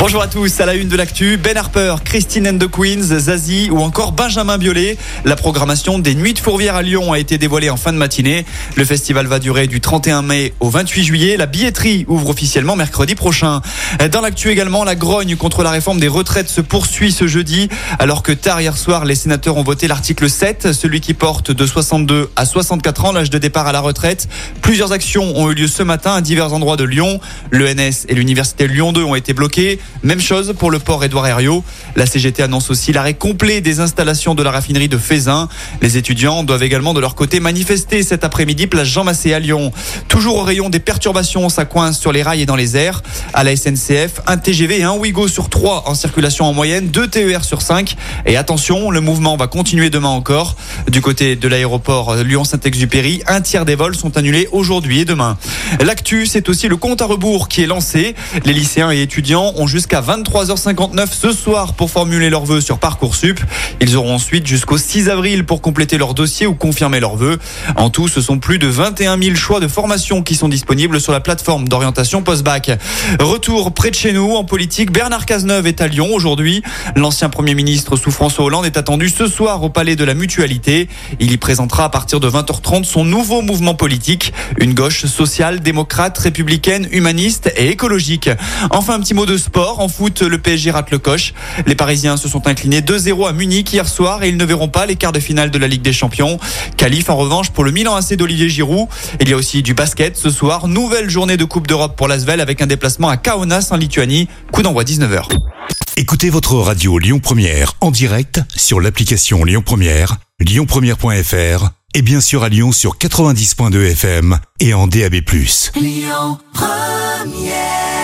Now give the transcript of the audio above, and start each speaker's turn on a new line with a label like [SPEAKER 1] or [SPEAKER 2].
[SPEAKER 1] Bonjour à tous, à la une de l'actu, Ben Harper, Christine and the Queens, Zazie ou encore Benjamin Biolay. La programmation des Nuits de Fourvière à Lyon a été dévoilée en fin de matinée. Le festival va durer du 31 mai au 28 juillet. La billetterie ouvre officiellement mercredi prochain. Dans l'actu également, la grogne contre la réforme des retraites se poursuit ce jeudi. Alors que tard hier soir, les sénateurs ont voté l'article 7, celui qui porte de 62 à 64 ans l'âge de départ à la retraite. Plusieurs actions ont eu lieu ce matin à divers endroits de Lyon. L'ENS et l'université Lyon 2 ont été bloqués. Même chose pour le port Édouard Herriot. La CGT annonce aussi l'arrêt complet des installations de la raffinerie de Fézin. Les étudiants doivent également de leur côté manifester cet après-midi place Jean Massé à Lyon. Toujours au rayon des perturbations, ça coince sur les rails et dans les airs. À la SNCF, un TGV et un Ouigo sur 3 en circulation en moyenne, deux TER sur 5. Et attention, le mouvement va continuer demain encore. Du côté de l'aéroport Lyon-Saint-Exupéry, un tiers des vols sont annulés aujourd'hui et demain. L'actu, c'est aussi le compte à rebours qui est lancé. Les lycéens et étudiants ont jusqu'à 23h59 ce soir pour formuler leurs vœux sur Parcoursup. Ils auront ensuite jusqu'au 6 avril pour compléter leur dossier ou confirmer leurs vœux. En tout, ce sont plus de 21 000 choix de formation qui sont disponibles sur la plateforme d'orientation post-bac. Retour près de chez nous en politique, Bernard Cazeneuve est à Lyon aujourd'hui. L'ancien Premier ministre sous François Hollande est attendu ce soir au Palais de la Mutualité. Il y présentera à partir de 20h30 son nouveau mouvement politique, une gauche sociale, démocrate, républicaine, humaniste et écologique. Enfin, un petit mot de sport. En foot, le PSG rate le coche. Les Parisiens se sont inclinés 2-0 à Munich hier soir et ils ne verront pas les quarts de finale de la Ligue des Champions. Qualif en revanche pour le Milan AC d'Olivier Giroud. Il y a aussi du basket ce soir. Nouvelle journée de Coupe d'Europe pour l'Asvel avec un déplacement à Kaunas en Lituanie. Coup d'envoi 19h.
[SPEAKER 2] Écoutez votre radio Lyon Première en direct sur l'application Lyon Première, lyonpremière.fr et bien sûr à Lyon sur 90.2 FM et en DAB+.
[SPEAKER 3] Lyon Première